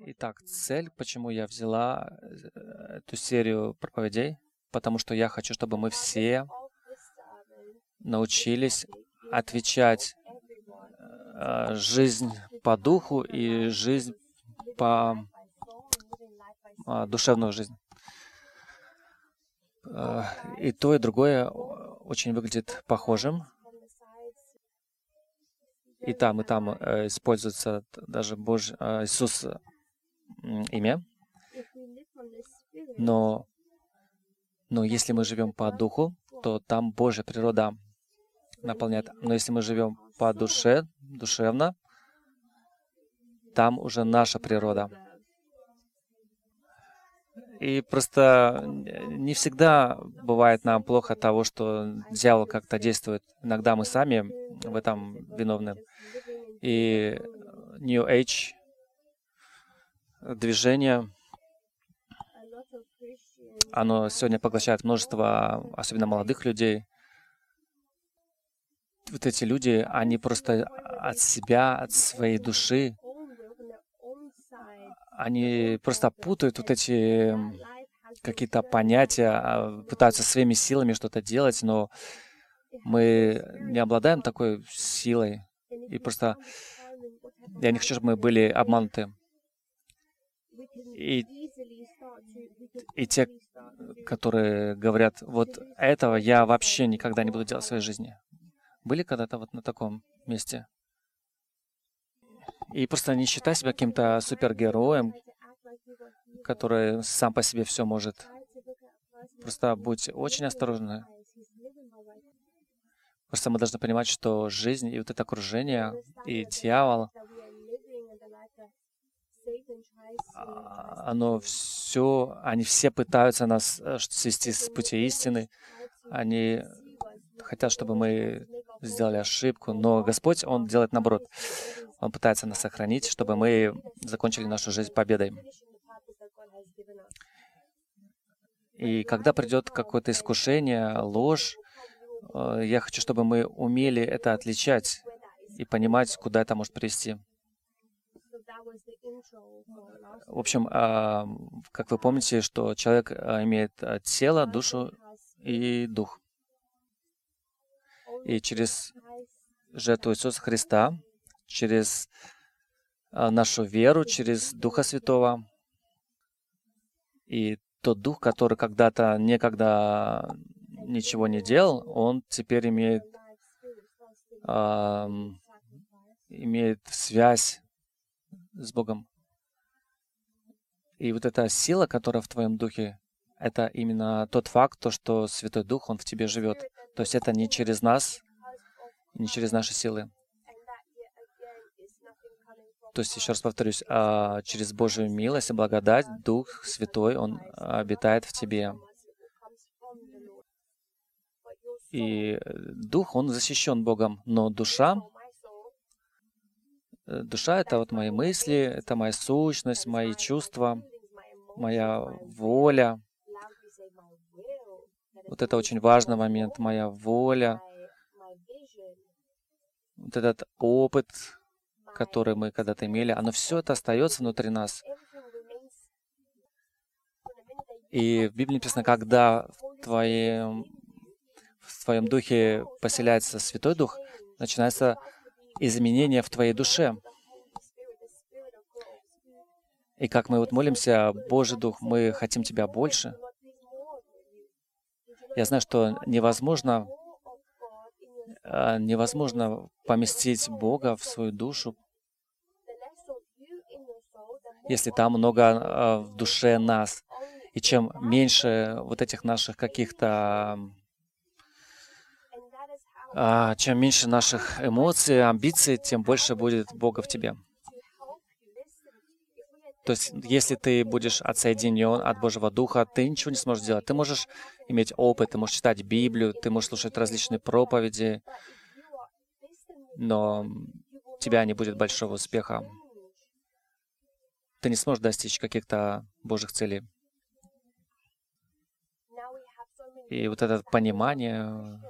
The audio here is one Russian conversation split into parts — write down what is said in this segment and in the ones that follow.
Итак, цель, почему я взяла э, эту серию проповедей, потому что я хочу, чтобы мы все научились отвечать э, жизнь по духу и жизнь по э, душевную жизнь. И то, и другое очень выглядит похожим. И там, и там используется даже Божий Иисус имя. Но, но если мы живем по духу, то там Божья природа наполняет. Но если мы живем по душе, душевно, там уже наша природа. И просто не всегда бывает нам плохо того, что дьявол как-то действует. Иногда мы сами в этом виновны. И New Age движение, оно сегодня поглощает множество, особенно молодых людей. Вот эти люди, они просто от себя, от своей души, они просто путают вот эти какие-то понятия, а, пытаются своими силами что-то делать, но мы не обладаем такой силой. И просто я не хочу, чтобы мы были обмануты. И, и те, которые говорят, вот этого я вообще никогда не буду делать в своей жизни. Были когда-то вот на таком месте? И просто не считай себя каким-то супергероем, который сам по себе все может. Просто будь очень осторожны. Просто мы должны понимать, что жизнь и вот это окружение, и дьявол, оно все, они все пытаются нас э, свести с пути истины. Они хотят, чтобы мы сделали ошибку, но Господь, Он делает наоборот. Он пытается нас сохранить, чтобы мы закончили нашу жизнь победой. И когда придет какое-то искушение, ложь, э, я хочу, чтобы мы умели это отличать и понимать, куда это может привести. В общем, а, как вы помните, что человек а, имеет а, тело, душу и дух. И через жертву Иисуса Христа, через нашу веру, через Духа Святого, и тот дух, который когда-то некогда ничего не делал, он теперь имеет, э, имеет связь с Богом. И вот эта сила, которая в твоем духе, это именно тот факт, то, что Святой Дух, Он в тебе живет. То есть это не через нас, не через наши силы. То есть, еще раз повторюсь, а, через Божию милость и благодать Дух Святой, Он обитает в тебе. И Дух, Он защищен Богом, но душа, э, душа — это вот мои мысли, это моя сущность, мои чувства, моя воля. Вот это очень важный момент, моя воля, вот этот опыт, который мы когда-то имели, оно все это остается внутри нас. И в Библии написано, когда в твоем, в твоем духе поселяется Святой Дух, начинается изменение в твоей душе. И как мы вот молимся, Божий Дух, мы хотим Тебя больше. Я знаю, что невозможно, а, невозможно поместить Бога в свою душу, если там много э, в душе нас. И чем меньше вот этих наших каких-то э, чем меньше наших эмоций, амбиций, тем больше будет Бога в тебе. То есть, если ты будешь отсоединен от Божьего Духа, ты ничего не сможешь делать. Ты можешь иметь опыт, ты можешь читать Библию, ты можешь слушать различные проповеди, но у тебя не будет большого успеха ты не сможешь достичь каких-то Божьих целей. И вот это понимание,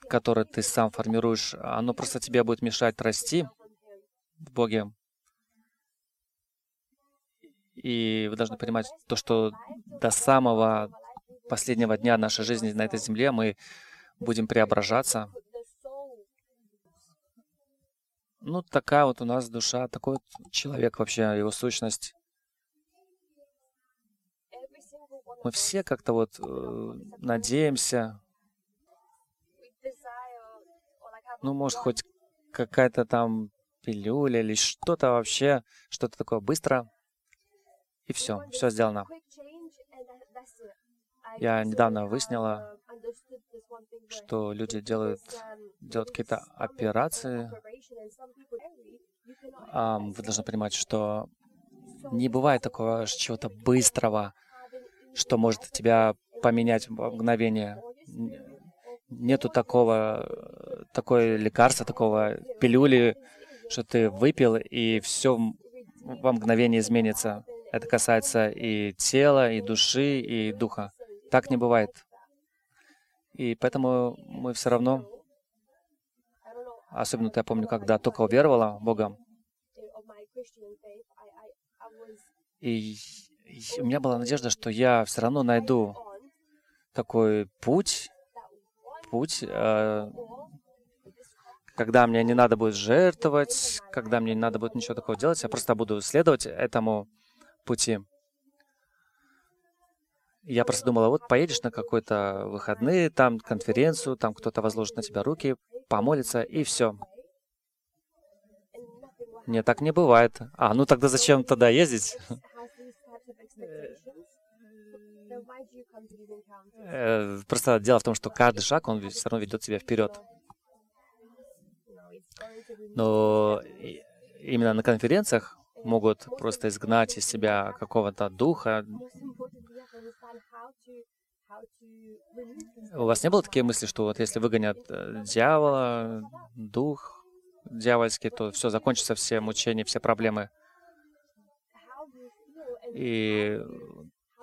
которое ты сам формируешь, оно просто тебе будет мешать расти в Боге. И вы должны понимать то, что до самого последнего дня нашей жизни на этой земле мы будем преображаться. Ну, такая вот у нас душа, такой вот человек вообще, его сущность. Мы все как-то вот э, надеемся, ну, может, хоть какая-то там пилюля или что-то вообще, что-то такое быстро, и все, все сделано. Я недавно выяснила, что люди делают, делают какие-то операции. А, вы должны понимать, что не бывает такого чего-то быстрого, что может тебя поменять в мгновение. Нету такого, такое лекарства, такого пилюли, что ты выпил, и все во мгновение изменится. Это касается и тела, и души, и духа. Так не бывает. И поэтому мы все равно, особенно я помню, когда только уверовала в Бога, и у меня была надежда, что я все равно найду такой путь, путь, э, когда мне не надо будет жертвовать, когда мне не надо будет ничего такого делать, я просто буду следовать этому пути. Я просто думала, вот поедешь на какой-то выходные, там конференцию, там кто-то возложит на тебя руки, помолится, и все. Нет, так не бывает. А, ну тогда зачем тогда ездить? Э, просто дело в том, что каждый шаг, он все равно ведет тебя вперед. Но именно на конференциях могут просто изгнать из себя какого-то духа. У вас не было такие мысли, что вот если выгонят э, дьявола, дух дьявольский, то все, закончится все мучения, все проблемы? И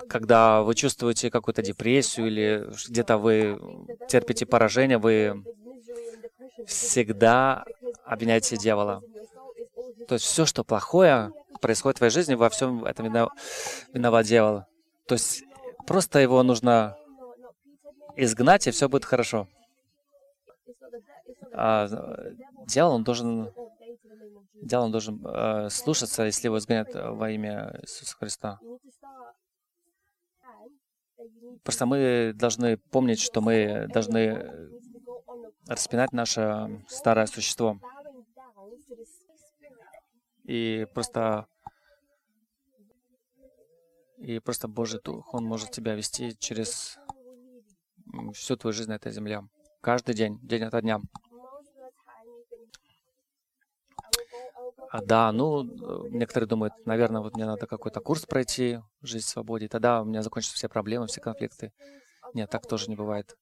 когда вы чувствуете какую-то депрессию или где-то вы терпите поражение, вы всегда обвиняете дьявола. То есть все, что плохое происходит в твоей жизни, во всем этом виноват дьявол. То есть просто его нужно изгнать, и все будет хорошо. А дьявол, он должен, дьявол, он должен э, слушаться, если его изгонят во имя Иисуса Христа. Просто мы должны помнить, что мы должны распинать наше старое существо. И просто и просто Божий Дух, Он может тебя вести через всю твою жизнь на этой земле. Каждый день, день ото дня. А да, ну, некоторые думают, наверное, вот мне надо какой-то курс пройти, жизнь в свободе, тогда у меня закончатся все проблемы, все конфликты. Нет, так тоже не бывает.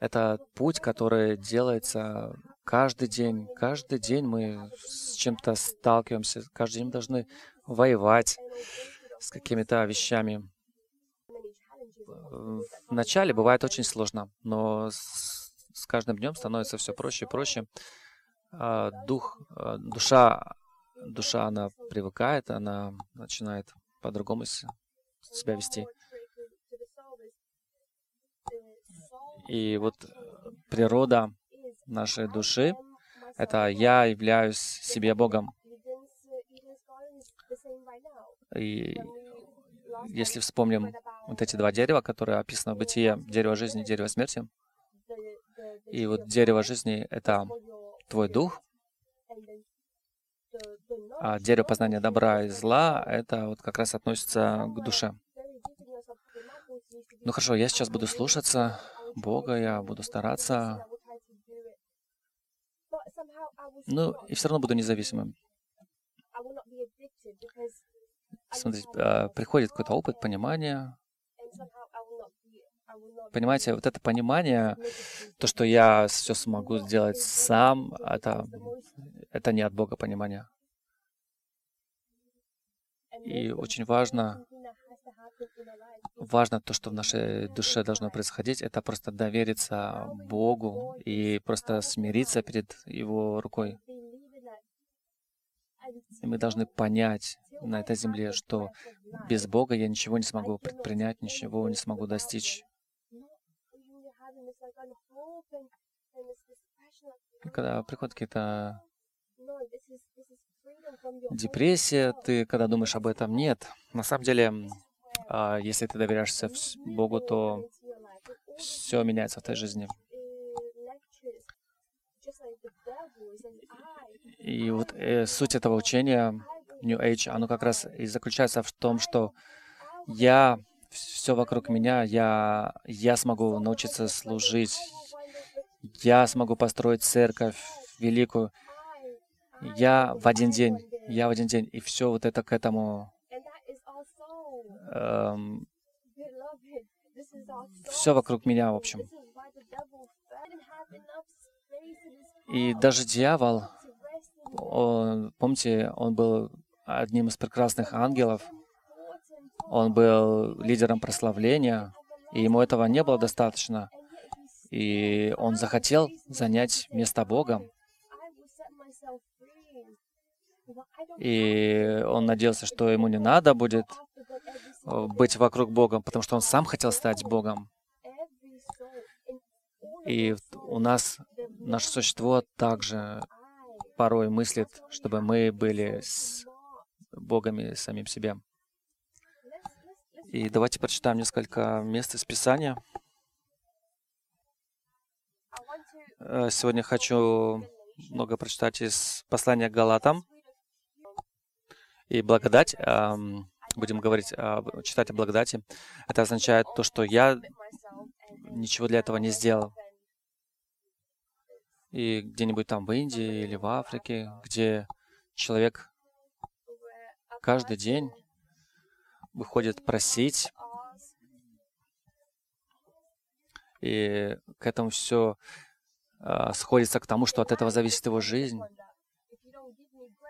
Это путь, который делается каждый день. Каждый день мы с чем-то сталкиваемся, каждый день мы должны воевать с какими-то вещами. Вначале бывает очень сложно, но с, каждым днем становится все проще и проще. А, дух, а, душа, душа, она привыкает, она начинает по-другому себя вести. И вот природа нашей души — это я являюсь себе Богом. И если вспомним вот эти два дерева, которые описаны в Бытие, дерево жизни, дерево смерти, и вот дерево жизни — это твой дух, а дерево познания добра и зла — это вот как раз относится к душе. Ну хорошо, я сейчас буду слушаться Бога, я буду стараться, ну и все равно буду независимым. Смотрите, а, приходит какой-то опыт, понимание. Понимаете, вот это понимание, то, что я все смогу сделать сам, это, это не от Бога понимание. И очень важно, важно то, что в нашей душе должно происходить, это просто довериться Богу и просто смириться перед Его рукой. И мы должны понять на этой земле, что без Бога я ничего не смогу предпринять, ничего не смогу достичь. Когда приходят какие-то депрессия, ты когда думаешь об этом, нет. На самом деле, если ты доверяешься Богу, то все меняется в твоей жизни. И вот э, суть этого учения New Age, оно как раз и заключается в том, что я, все вокруг меня, я, я смогу научиться служить, я смогу построить церковь великую, я в один день, я в один день, и все вот это к этому, все вокруг меня, в общем. И даже дьявол, он, помните, он был одним из прекрасных ангелов, он был лидером прославления, и ему этого не было достаточно. И он захотел занять место Бога. И он надеялся, что ему не надо будет быть вокруг Бога, потому что он сам хотел стать Богом. И у нас, наше существо также порой мыслит, чтобы мы были с Богами самим себе. И давайте прочитаем несколько мест из Писания. Э, сегодня хочу много прочитать из послания к Галатам. И благодать, будем говорить, читать о благодати, это означает то, что я ничего для этого не сделал и где-нибудь там в Индии или в Африке, где человек каждый день выходит просить, и к этому все а, сходится к тому, что от этого зависит его жизнь.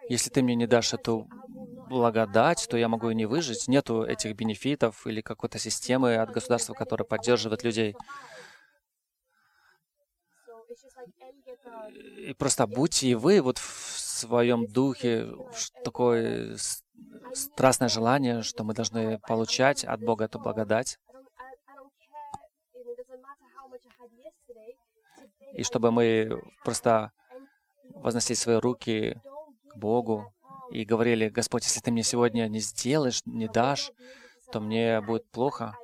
Если ты мне не дашь эту благодать, то я могу и не выжить. Нету этих бенефитов или какой-то системы от государства, которая поддерживает людей. И просто будьте и вы вот в своем духе такое страстное желание, что мы должны получать от Бога эту благодать. И чтобы мы просто возносили свои руки к Богу и говорили, Господь, если ты мне сегодня не сделаешь, не дашь, то мне будет плохо.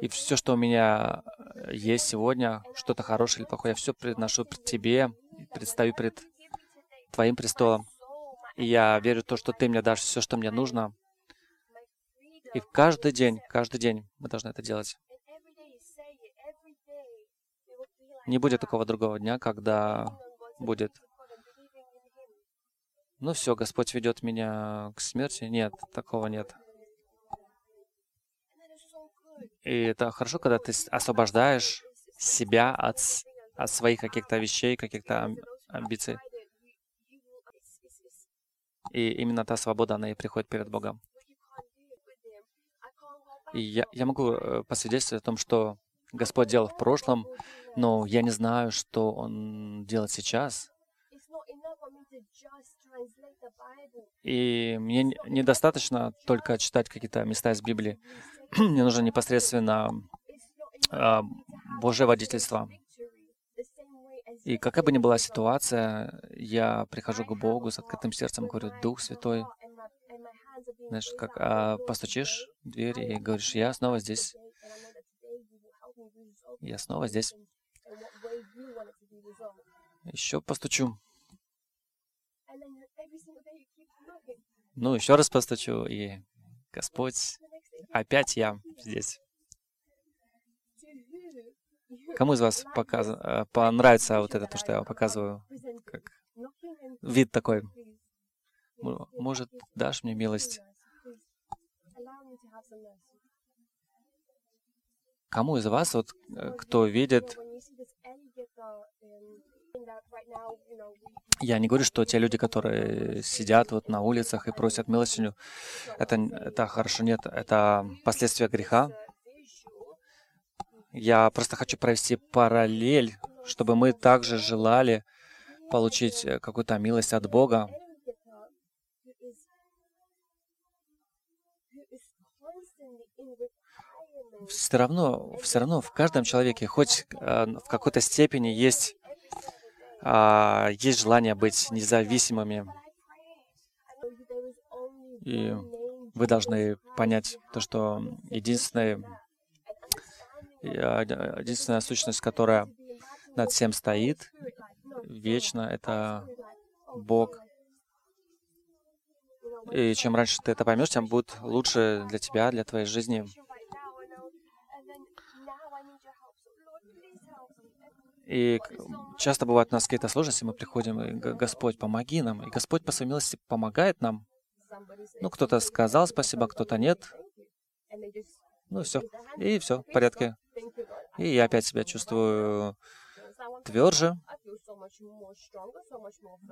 И все, что у меня э, есть сегодня, что-то хорошее или плохое, я все приношу пред Тебе, представлю перед Твоим престолом. И я верю в то, что Ты мне дашь все, что мне нужно. И каждый день, каждый день мы должны это делать. Не будет такого другого дня, когда будет ну все, Господь ведет меня к смерти. Нет, такого нет. И это хорошо, когда ты освобождаешь себя от, от своих каких-то вещей, каких-то амбиций. И именно та свобода, она и приходит перед Богом. И я, я могу э, посвидетельствовать о том, что Господь делал в прошлом, но я не знаю, что Он делает сейчас. И мне недостаточно только читать какие-то места из Библии. Мне нужно непосредственно э, Божье водительство. И какая бы ни была ситуация, я прихожу к Богу с открытым сердцем, говорю, Дух Святой, знаешь, как а, постучишь в дверь и говоришь, я снова здесь. Я снова здесь. Еще постучу. Ну, еще раз постучу, и Господь, опять я здесь. Кому из вас показ... Э, понравится вот это, то, что я показываю? Как вид такой. Может, дашь мне милость? Кому из вас, вот, э, кто видит я не говорю, что те люди, которые сидят вот на улицах и просят милостыню, это, это хорошо, нет, это последствия греха. Я просто хочу провести параллель, чтобы мы также желали получить э, какую-то милость от Бога. все равно, все равно в каждом человеке хоть э, в какой-то степени есть, есть желание быть независимыми. И вы должны понять то, что единственная, единственная сущность, которая над всем стоит, вечно, это Бог. И чем раньше ты это поймешь, тем будет лучше для тебя, для твоей жизни. И часто бывают у нас какие-то сложности, мы приходим, и Господь, помоги нам. И Господь по своей милости помогает нам. Ну, кто-то сказал спасибо, кто-то нет. Ну, все. И все, в порядке. И я опять себя чувствую тверже.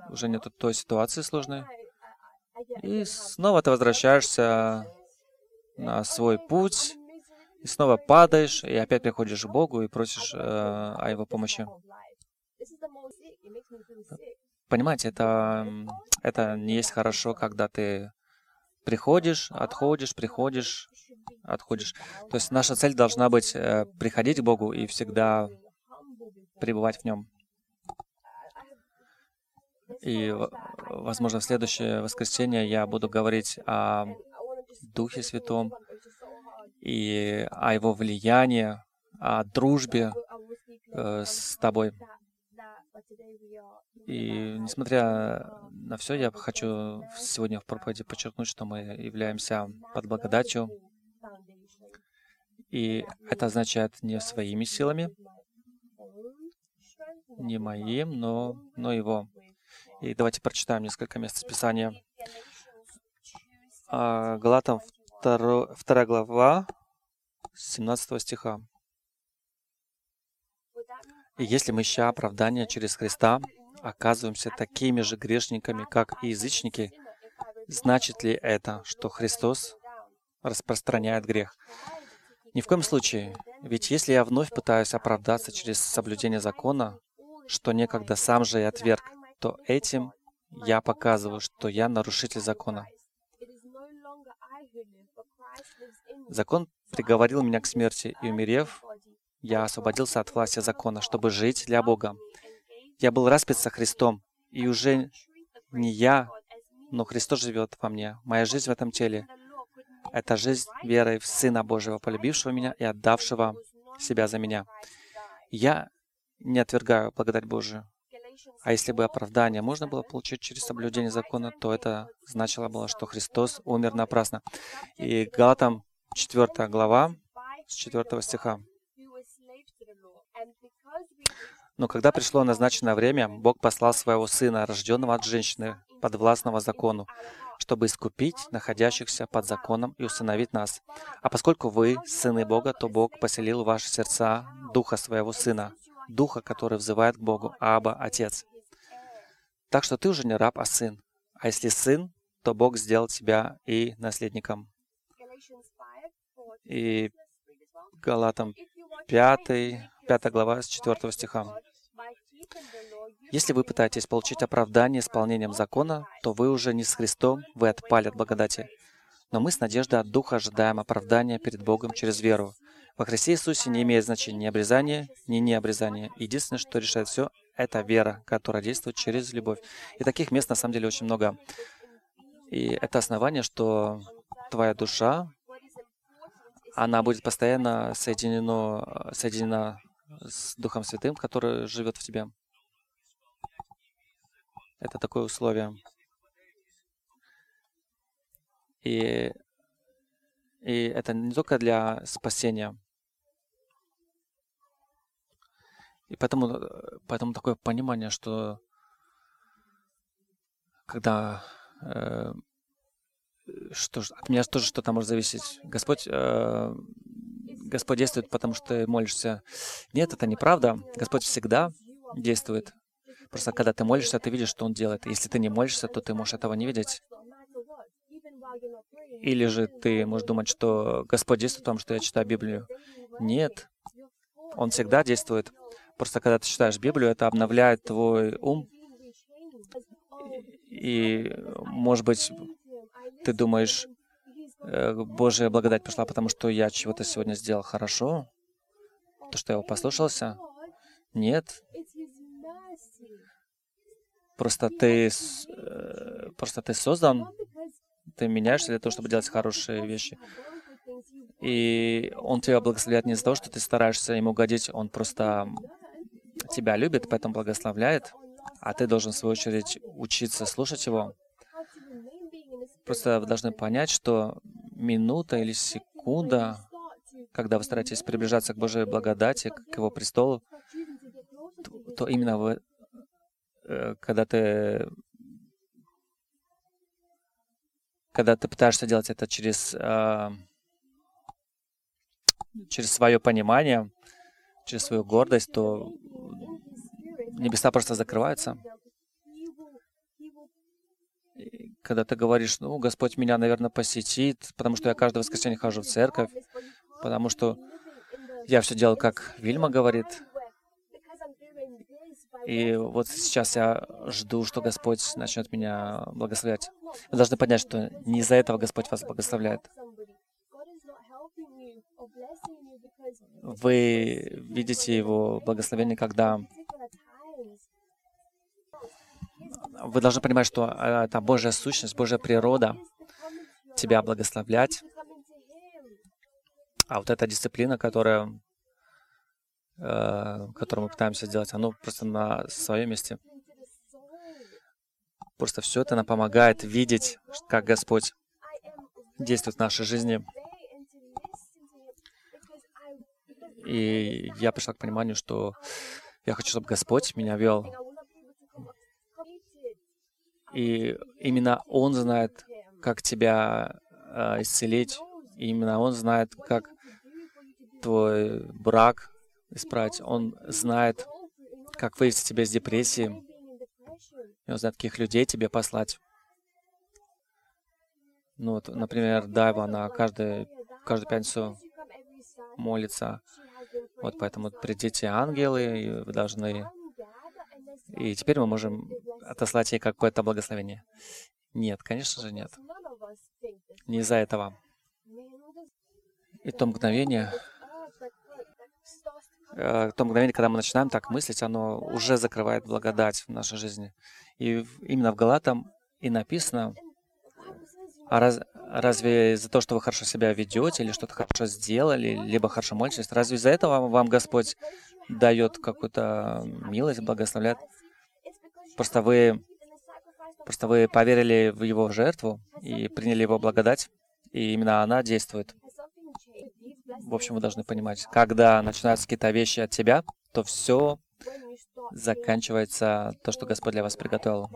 Уже нету той ситуации сложной. И снова ты возвращаешься на свой путь, и снова падаешь, и опять приходишь к Богу и просишь э, о Его помощи. Понимаете, это, это не есть хорошо, когда ты приходишь, отходишь, приходишь, отходишь. То есть наша цель должна быть э, приходить к Богу и всегда пребывать в Нем. И, возможно, в следующее воскресенье я буду говорить о Духе Святом, и о его влиянии, о дружбе э, с тобой. И несмотря на все, я хочу сегодня в проповеди подчеркнуть, что мы являемся под благодатью. И это означает не своими силами, не моим, но, но его. И давайте прочитаем несколько мест Писания. А, Галатам 2, 2 глава, 17 стиха. «И если мы, ища оправдания через Христа, оказываемся такими же грешниками, как и язычники, значит ли это, что Христос распространяет грех? Ни в коем случае. Ведь если я вновь пытаюсь оправдаться через соблюдение закона, что некогда сам же и отверг, то этим я показываю, что я нарушитель закона. Закон приговорил меня к смерти, и умерев, я освободился от власти закона, чтобы жить для Бога. Я был распят со Христом, и уже не я, но Христос живет во мне. Моя жизнь в этом теле — это жизнь верой в Сына Божьего, полюбившего меня и отдавшего себя за меня. Я не отвергаю благодать Божию. А если бы оправдание можно было получить через соблюдение закона, то это значило было, что Христос умер напрасно. И Галатам 4 глава, с 4 стиха. Но когда пришло назначенное время, Бог послал своего Сына, рожденного от женщины, подвластного закону, чтобы искупить находящихся под законом и усыновить нас. А поскольку вы сыны Бога, то Бог поселил в ваши сердца Духа Своего Сына, Духа, который взывает к Богу, Аба, Отец. Так что ты уже не раб, а сын. А если сын, то Бог сделал тебя и наследником. И Галатам 5, 5 глава с 4 стиха. Если вы пытаетесь получить оправдание исполнением закона, то вы уже не с Христом, вы отпали от благодати. Но мы с надеждой от Духа ожидаем оправдания перед Богом через веру. Во Христе Иисусе не имеет значения ни обрезание, ни необрезание. Единственное, что решает все, это вера, которая действует через любовь. И таких мест на самом деле очень много. И это основание, что твоя душа, она будет постоянно соединена, соединена с Духом Святым, который живет в тебе. Это такое условие. И, и это не только для спасения. И поэтому, поэтому такое понимание, что когда э, что от меня тоже что-то может зависеть. Господь, э, Господь действует, потому что ты молишься. Нет, это неправда. Господь всегда действует. Просто когда ты молишься, ты видишь, что Он делает. Если ты не молишься, то ты можешь этого не видеть. Или же ты можешь думать, что Господь действует, потому что я читаю Библию. Нет. Он всегда действует. Просто когда ты читаешь Библию, это обновляет твой ум. И, может быть, ты думаешь, э, Божья благодать пришла, потому что я чего-то сегодня сделал хорошо, то, что я его послушался. Нет. Просто ты, э, просто ты создан, ты меняешься для того, чтобы делать хорошие вещи. И Он тебя благословляет не из-за того, что ты стараешься Ему угодить, Он просто тебя любит, поэтому благословляет, а ты должен, в свою очередь, учиться слушать Его. Просто вы должны понять, что минута или секунда, когда вы стараетесь приближаться к Божьей благодати, к Его престолу, то, то именно вы, э, когда ты когда ты пытаешься делать это через а, через свое понимание, через свою гордость, то небеса просто закрываются. И когда ты говоришь, ну, Господь меня, наверное, посетит, потому что я каждое воскресенье хожу в церковь, потому что я все делал, как Вильма говорит. И вот сейчас я жду, что Господь начнет меня благословлять. Вы должны понять, что не из-за этого Господь вас благословляет. Вы видите Его благословение, когда вы должны понимать, что э, это Божья сущность, Божья природа тебя благословлять. А вот эта дисциплина, которая, э, которую мы пытаемся сделать, она просто на своем месте. Просто все это нам помогает видеть, как Господь действует в нашей жизни. И я пришла к пониманию, что я хочу, чтобы Господь меня вел. И именно Он знает, как тебя э, исцелить. И именно Он знает, как твой брак исправить. Он знает, как вывести тебя из депрессии. И Он знает, каких людей тебе послать. Ну вот, например, Дайва, она каждую, каждую пятницу молится вот поэтому придите ангелы, и вы должны... И теперь мы можем отослать ей какое-то благословение. Нет, конечно же нет. Не из-за этого. И то мгновение, э, то мгновение, когда мы начинаем так мыслить, оно уже закрывает благодать в нашей жизни. И именно в Галатам и написано, а раз, разве из-за того, что вы хорошо себя ведете или что-то хорошо сделали, либо хорошо молитесь, разве из-за этого вам Господь дает какую-то милость, благословляет? Просто вы, просто вы поверили в Его жертву и приняли Его благодать, и именно она действует. В общем, вы должны понимать, когда начинаются какие-то вещи от тебя, то все заканчивается то, что Господь для вас приготовил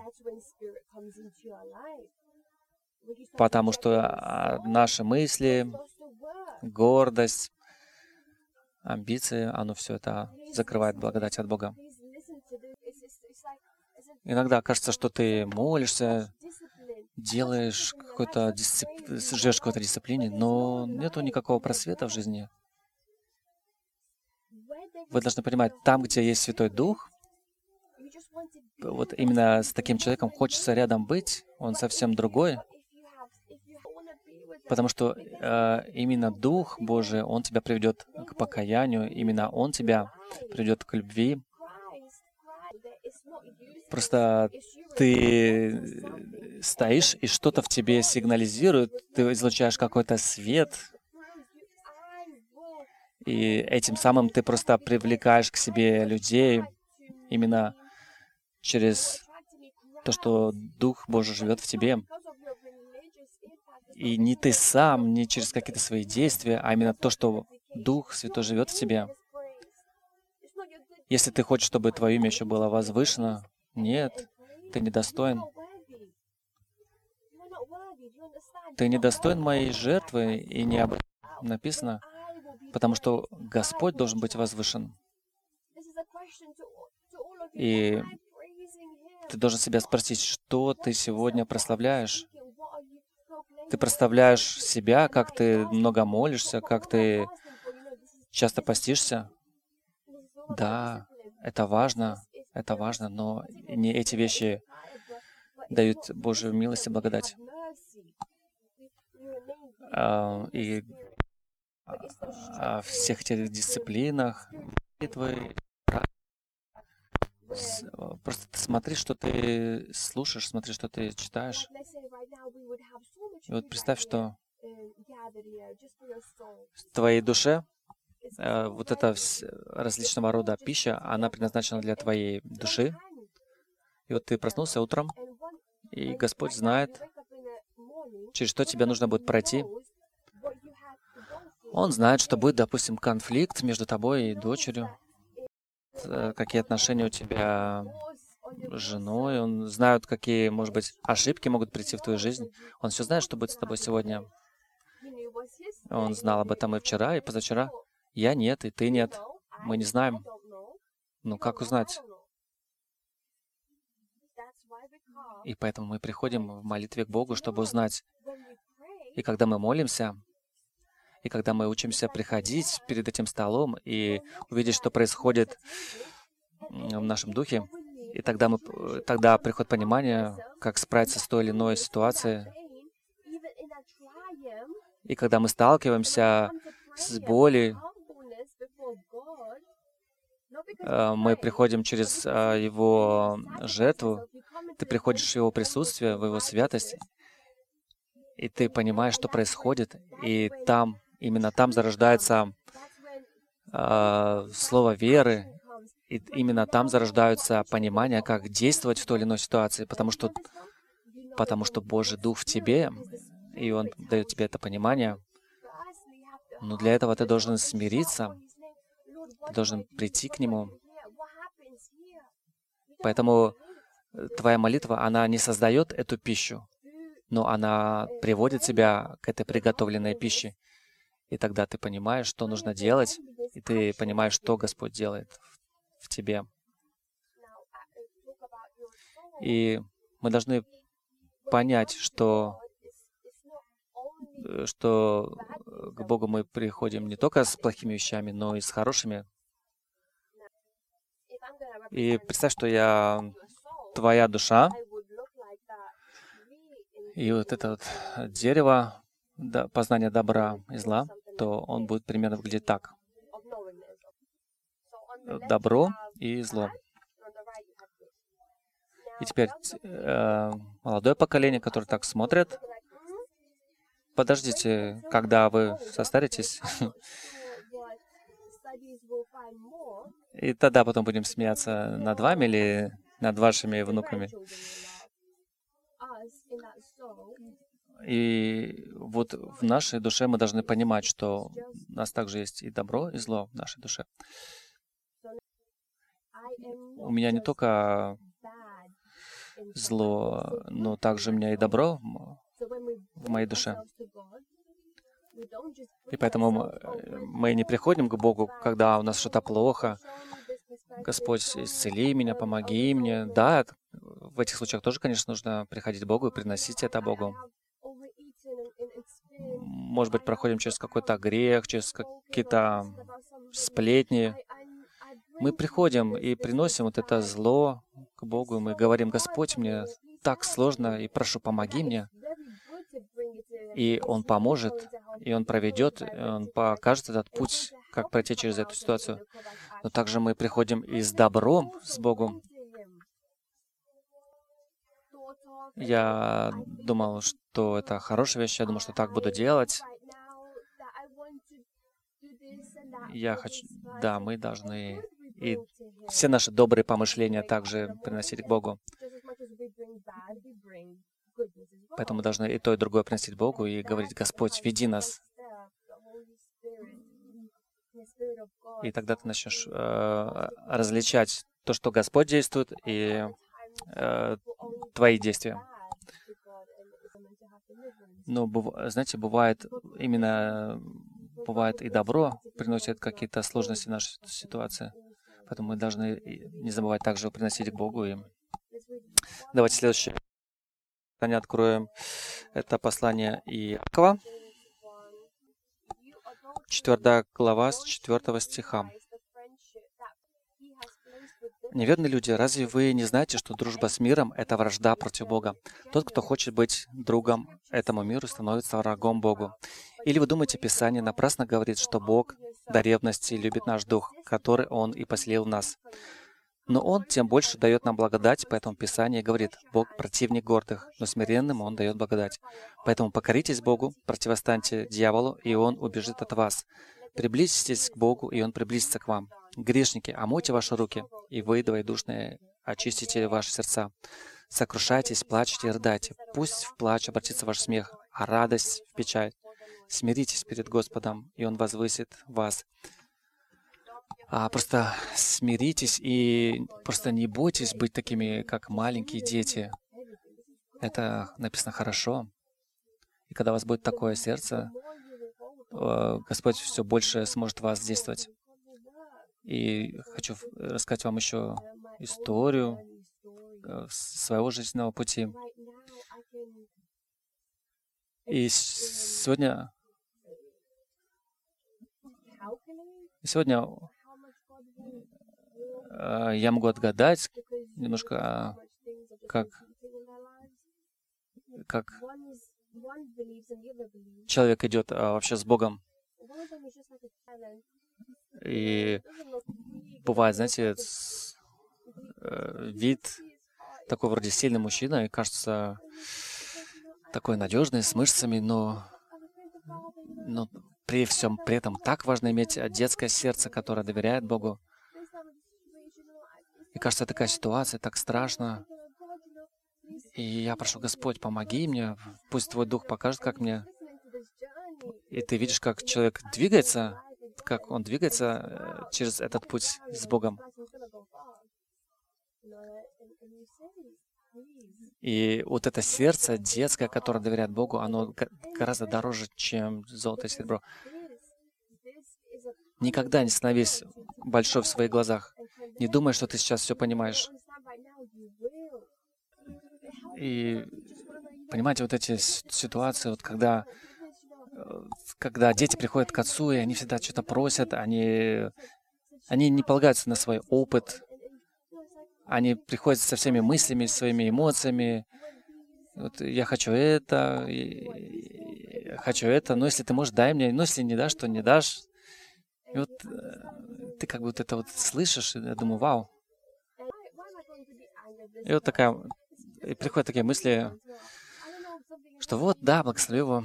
потому что а, наши мысли, гордость, амбиции, оно все это закрывает благодать от Бога. Иногда кажется, что ты молишься, делаешь какой-то дисцип... живешь какой-то дисциплине, но нету никакого просвета в жизни. Вы должны понимать, там, где есть Святой Дух, вот именно с таким человеком хочется рядом быть, он совсем другой, Потому что э, именно Дух Божий, Он тебя приведет к покаянию, именно Он тебя приведет к любви. Просто ты стоишь, и что-то в тебе сигнализирует, ты излучаешь какой-то свет, и этим самым ты просто привлекаешь к себе людей именно через то, что Дух Божий живет в тебе. И не ты сам, не через какие-то свои действия, а именно то, что Дух Святой живет в тебе. Если ты хочешь, чтобы твое имя еще было возвышено, нет, ты недостоин. Ты недостоин моей жертвы, и не об этом написано, потому что Господь должен быть возвышен. И ты должен себя спросить, что ты сегодня прославляешь? Ты проставляешь себя, как ты много молишься, как ты часто постишься. Да, это важно, это важно, но не эти вещи дают Божию милость и благодать. а, и о всех этих дисциплинах, молитвы, Просто смотри, что ты слушаешь, смотри, что ты читаешь. И вот представь, что в твоей душе э, вот эта различного рода пища, она предназначена для твоей души. И вот ты проснулся утром, и Господь знает, через что тебе нужно будет пройти. Он знает, что будет, допустим, конфликт между тобой и дочерью, Э, какие отношения у тебя женой, он знает, какие, может быть, ошибки могут прийти в твою жизнь. Он все знает, что будет с тобой сегодня. Он знал об этом и вчера, и позавчера. Я нет, и ты нет. Мы не знаем. Ну, как узнать? И поэтому мы приходим в молитве к Богу, чтобы узнать. И когда мы молимся, и когда мы учимся приходить перед этим столом и увидеть, что происходит в нашем духе, и тогда, мы, тогда приходит понимание, как справиться с той или иной ситуацией. И когда мы сталкиваемся с болью, э, мы приходим через э, Его жертву, ты приходишь в Его присутствие, в Его святость, и ты понимаешь, что происходит, и там Именно там зарождается э, слово веры, и именно там зарождаются понимания, как действовать в той или иной ситуации, потому что, потому что Божий Дух в тебе, и Он дает тебе это понимание. Но для этого ты должен смириться, ты должен прийти к Нему. Поэтому э, твоя молитва, она не создает эту пищу, но она приводит тебя к этой приготовленной пище. И тогда ты понимаешь, что нужно делать, и ты понимаешь, что Господь делает в тебе. И мы должны понять, что, э, что к Богу мы приходим не только с плохими вещами, но и с хорошими. И представь, что я твоя душа, и вот это вот дерево познания добра и зла, то он будет примерно выглядеть так. Добро и зло. И теперь э, молодое поколение, которое так смотрит, подождите, когда вы состаритесь, и тогда потом будем смеяться над вами или над вашими внуками. И вот в нашей душе мы должны понимать, что у нас также есть и добро, и зло в нашей душе. У меня не только зло, но также у меня и добро в моей душе. И поэтому мы не приходим к Богу, когда у нас что-то плохо. Господь, исцели меня, помоги мне. Да, в этих случаях тоже, конечно, нужно приходить к Богу и приносить это Богу может быть, проходим через какой-то грех, через какие-то сплетни. Мы приходим и приносим вот это зло к Богу, мы говорим, Господь, мне так сложно, и прошу, помоги мне. И Он поможет, и Он проведет, и Он покажет этот путь, как пройти через эту ситуацию. Но также мы приходим и с добром с Богом. Я думал, что это хорошая вещь, я думал, что так буду делать. Я хочу, да, мы должны и все наши добрые помышления также приносить к Богу. Поэтому мы должны и то, и другое приносить Богу и говорить, Господь, веди нас. И тогда ты начнешь э, различать то, что Господь действует, и э, твои действия. Но, знаете, бывает именно бывает и добро, приносит какие-то сложности в нашей ситуации. Поэтому мы должны не забывать также приносить к Богу. И давайте следующее. Они откроем это послание Иакова, 4 глава с 4 стиха. Неверные люди, разве вы не знаете, что дружба с миром — это вражда против Бога? Тот, кто хочет быть другом этому миру, становится врагом Богу. Или вы думаете, Писание напрасно говорит, что Бог до ревности любит наш дух, который Он и поселил в нас? Но Он тем больше дает нам благодать, поэтому Писание говорит, Бог противник гордых, но смиренным Он дает благодать. Поэтому покоритесь Богу, противостаньте дьяволу, и Он убежит от вас. Приблизьтесь к Богу, и Он приблизится к вам. Грешники, омойте ваши руки, и вы, двоедушные, очистите ваши сердца. Сокрушайтесь, плачьте и рыдайте. Пусть в плач обратится ваш смех, а радость в печаль. Смиритесь перед Господом, и Он возвысит вас. А просто смиритесь и просто не бойтесь быть такими, как маленькие дети. Это написано хорошо. И когда у вас будет такое сердце, э, Господь все больше сможет вас действовать. И хочу рассказать вам еще историю э, своего жизненного пути. И сегодня, сегодня э, я могу отгадать немножко, как, как человек идет а, вообще с Богом. И бывает, знаете, э, вид такой вроде сильный мужчина, и кажется такой надежный, с мышцами, но, но при всем при этом так важно иметь детское сердце, которое доверяет Богу. И кажется, такая ситуация, так страшно. И я прошу, Господь, помоги мне, пусть Твой Дух покажет, как мне. И ты видишь, как человек двигается, как он двигается э, через этот путь с Богом. И вот это сердце детское, которое доверяет Богу, оно гораздо дороже, чем золото и серебро. Никогда не становись большой в своих глазах. Не думай, что ты сейчас все понимаешь. И понимаете, вот эти ситуации, вот когда когда дети приходят к отцу, и они всегда что-то просят, они, они не полагаются на свой опыт, они приходят со всеми мыслями, своими эмоциями. Вот я хочу это, хочу это, но если ты можешь, дай мне, но если не дашь, то не дашь. И вот э, ты как вот это вот слышишь, и я думаю, вау. И вот такая, и приходят такие мысли, что вот, да, благослови его,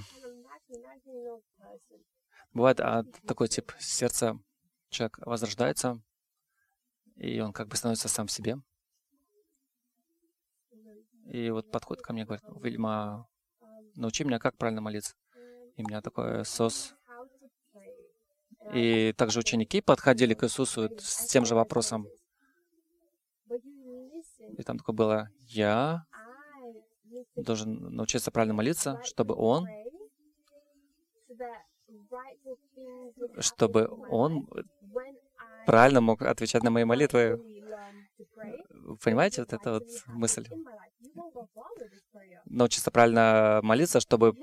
Бывает а, такой тип сердца, человек возрождается, и он как бы становится сам себе. И вот подходит ко мне говорит, Вильма, научи меня, как правильно молиться. И у меня такой сос. И также ученики подходили к Иисусу с тем же вопросом. И там такое было, я должен научиться правильно молиться, чтобы Он чтобы он правильно мог отвечать на мои молитвы. Понимаете, вот эта вот мысль? Научиться правильно молиться, чтобы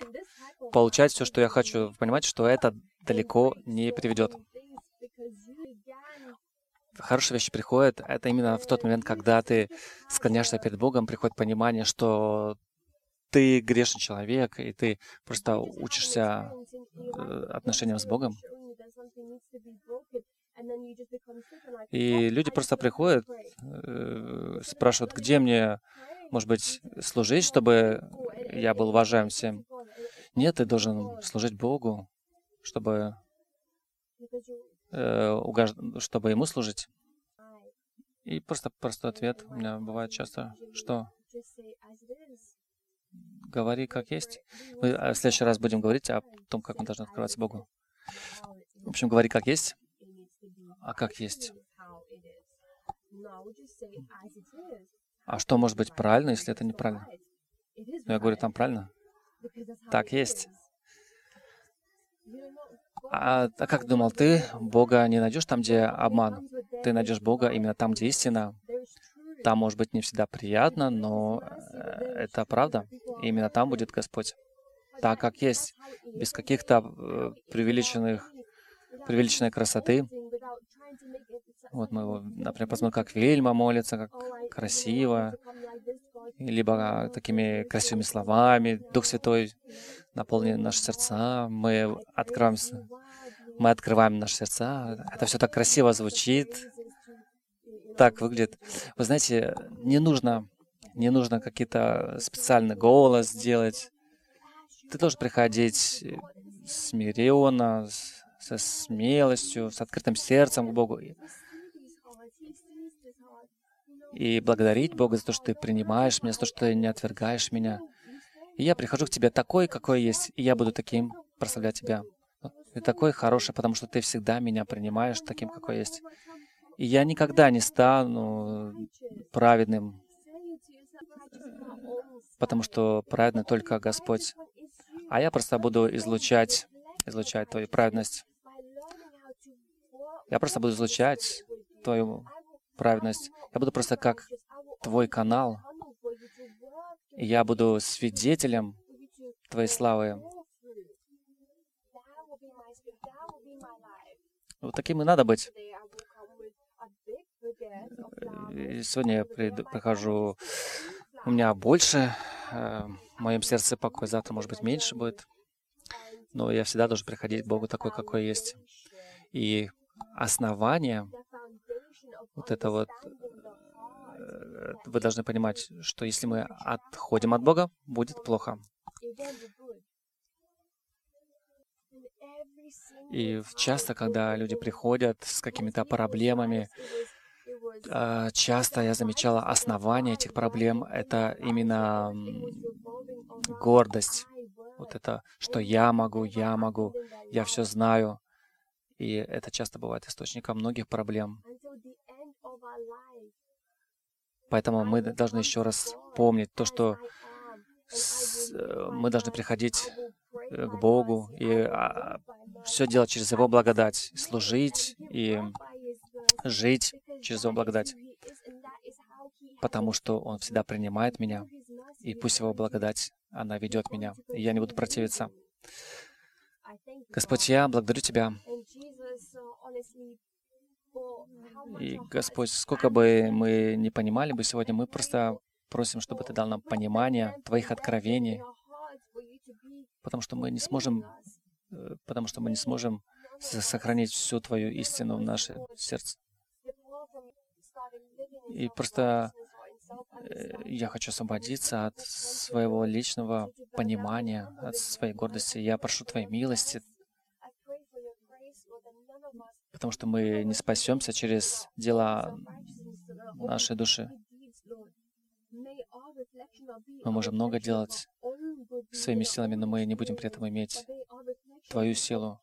получать все, что я хочу. Понимаете, что это далеко не приведет. Хорошие вещи приходят, это именно в тот момент, когда ты склоняешься перед Богом, приходит понимание, что ты грешный человек, и ты просто учишься э, отношениям с Богом. И люди просто приходят, э, спрашивают, где мне, может быть, служить, чтобы я был уважаем всем. Нет, ты должен служить Богу, чтобы, э, угож... чтобы Ему служить. И просто простой ответ у меня бывает часто, что говори как есть. Мы а, в следующий раз будем говорить о том, как мы должны открываться Богу. В общем, говори как есть, а как есть. А что может быть правильно, если это неправильно? Ну, я говорю, там правильно. Так есть. А, а как думал ты, Бога не найдешь там, где обман? Ты найдешь Бога именно там, где истина. Там, может быть, не всегда приятно, но э, это правда. И именно там будет Господь. Так, как есть, без каких-то э, преувеличенных, преувеличенной красоты. Вот мы, например, посмотрим, как Вильма молится, как красиво, либо такими красивыми словами. Дух Святой наполнит наши сердца, мы откроемся, мы открываем наши сердца. Это все так красиво звучит, так выглядит. Вы знаете, не нужно, не нужно какие-то специальный голос делать. Ты должен приходить смиренно, со смелостью, с открытым сердцем к Богу и благодарить Бога за то, что Ты принимаешь меня, за то, что Ты не отвергаешь меня. И я прихожу к Тебе такой, какой есть, и я буду таким прославлять Тебя. Ты такой хороший, потому что Ты всегда меня принимаешь таким, какой есть. И я никогда не стану праведным, потому что праведный только Господь. А я просто буду излучать, излучать Твою праведность. Я просто буду излучать Твою праведность. Я буду просто как Твой канал. Я буду свидетелем Твоей славы. Вот таким и надо быть. И сегодня я прихожу, у меня больше, э, в моем сердце покой, завтра, может быть, меньше будет. Но я всегда должен приходить к Богу такой, какой есть. И основание вот это вот, э, вы должны понимать, что если мы отходим от Бога, будет плохо. И часто, когда люди приходят с какими-то проблемами, а, часто я замечала основание этих проблем — это именно гордость. Вот это, что я могу, я могу, я все знаю. И это часто бывает источником многих проблем. Поэтому мы должны еще раз помнить то, что мы должны приходить э, к Богу и а, все делать через Его благодать, служить и жить через Его благодать, потому что Он всегда принимает меня, и пусть Его благодать, она ведет меня, и я не буду противиться. Господь, я благодарю Тебя и, Господь, сколько бы мы не понимали бы сегодня, мы просто просим, чтобы Ты дал нам понимание Твоих откровений, потому что мы не сможем, э, потому что мы не сможем сохранить всю Твою истину в наше сердце. И просто э, я хочу освободиться от своего личного понимания, от своей гордости. Я прошу Твоей милости, потому что мы не спасемся через дела нашей души. Мы можем много делать своими силами, но мы не будем при этом иметь Твою силу.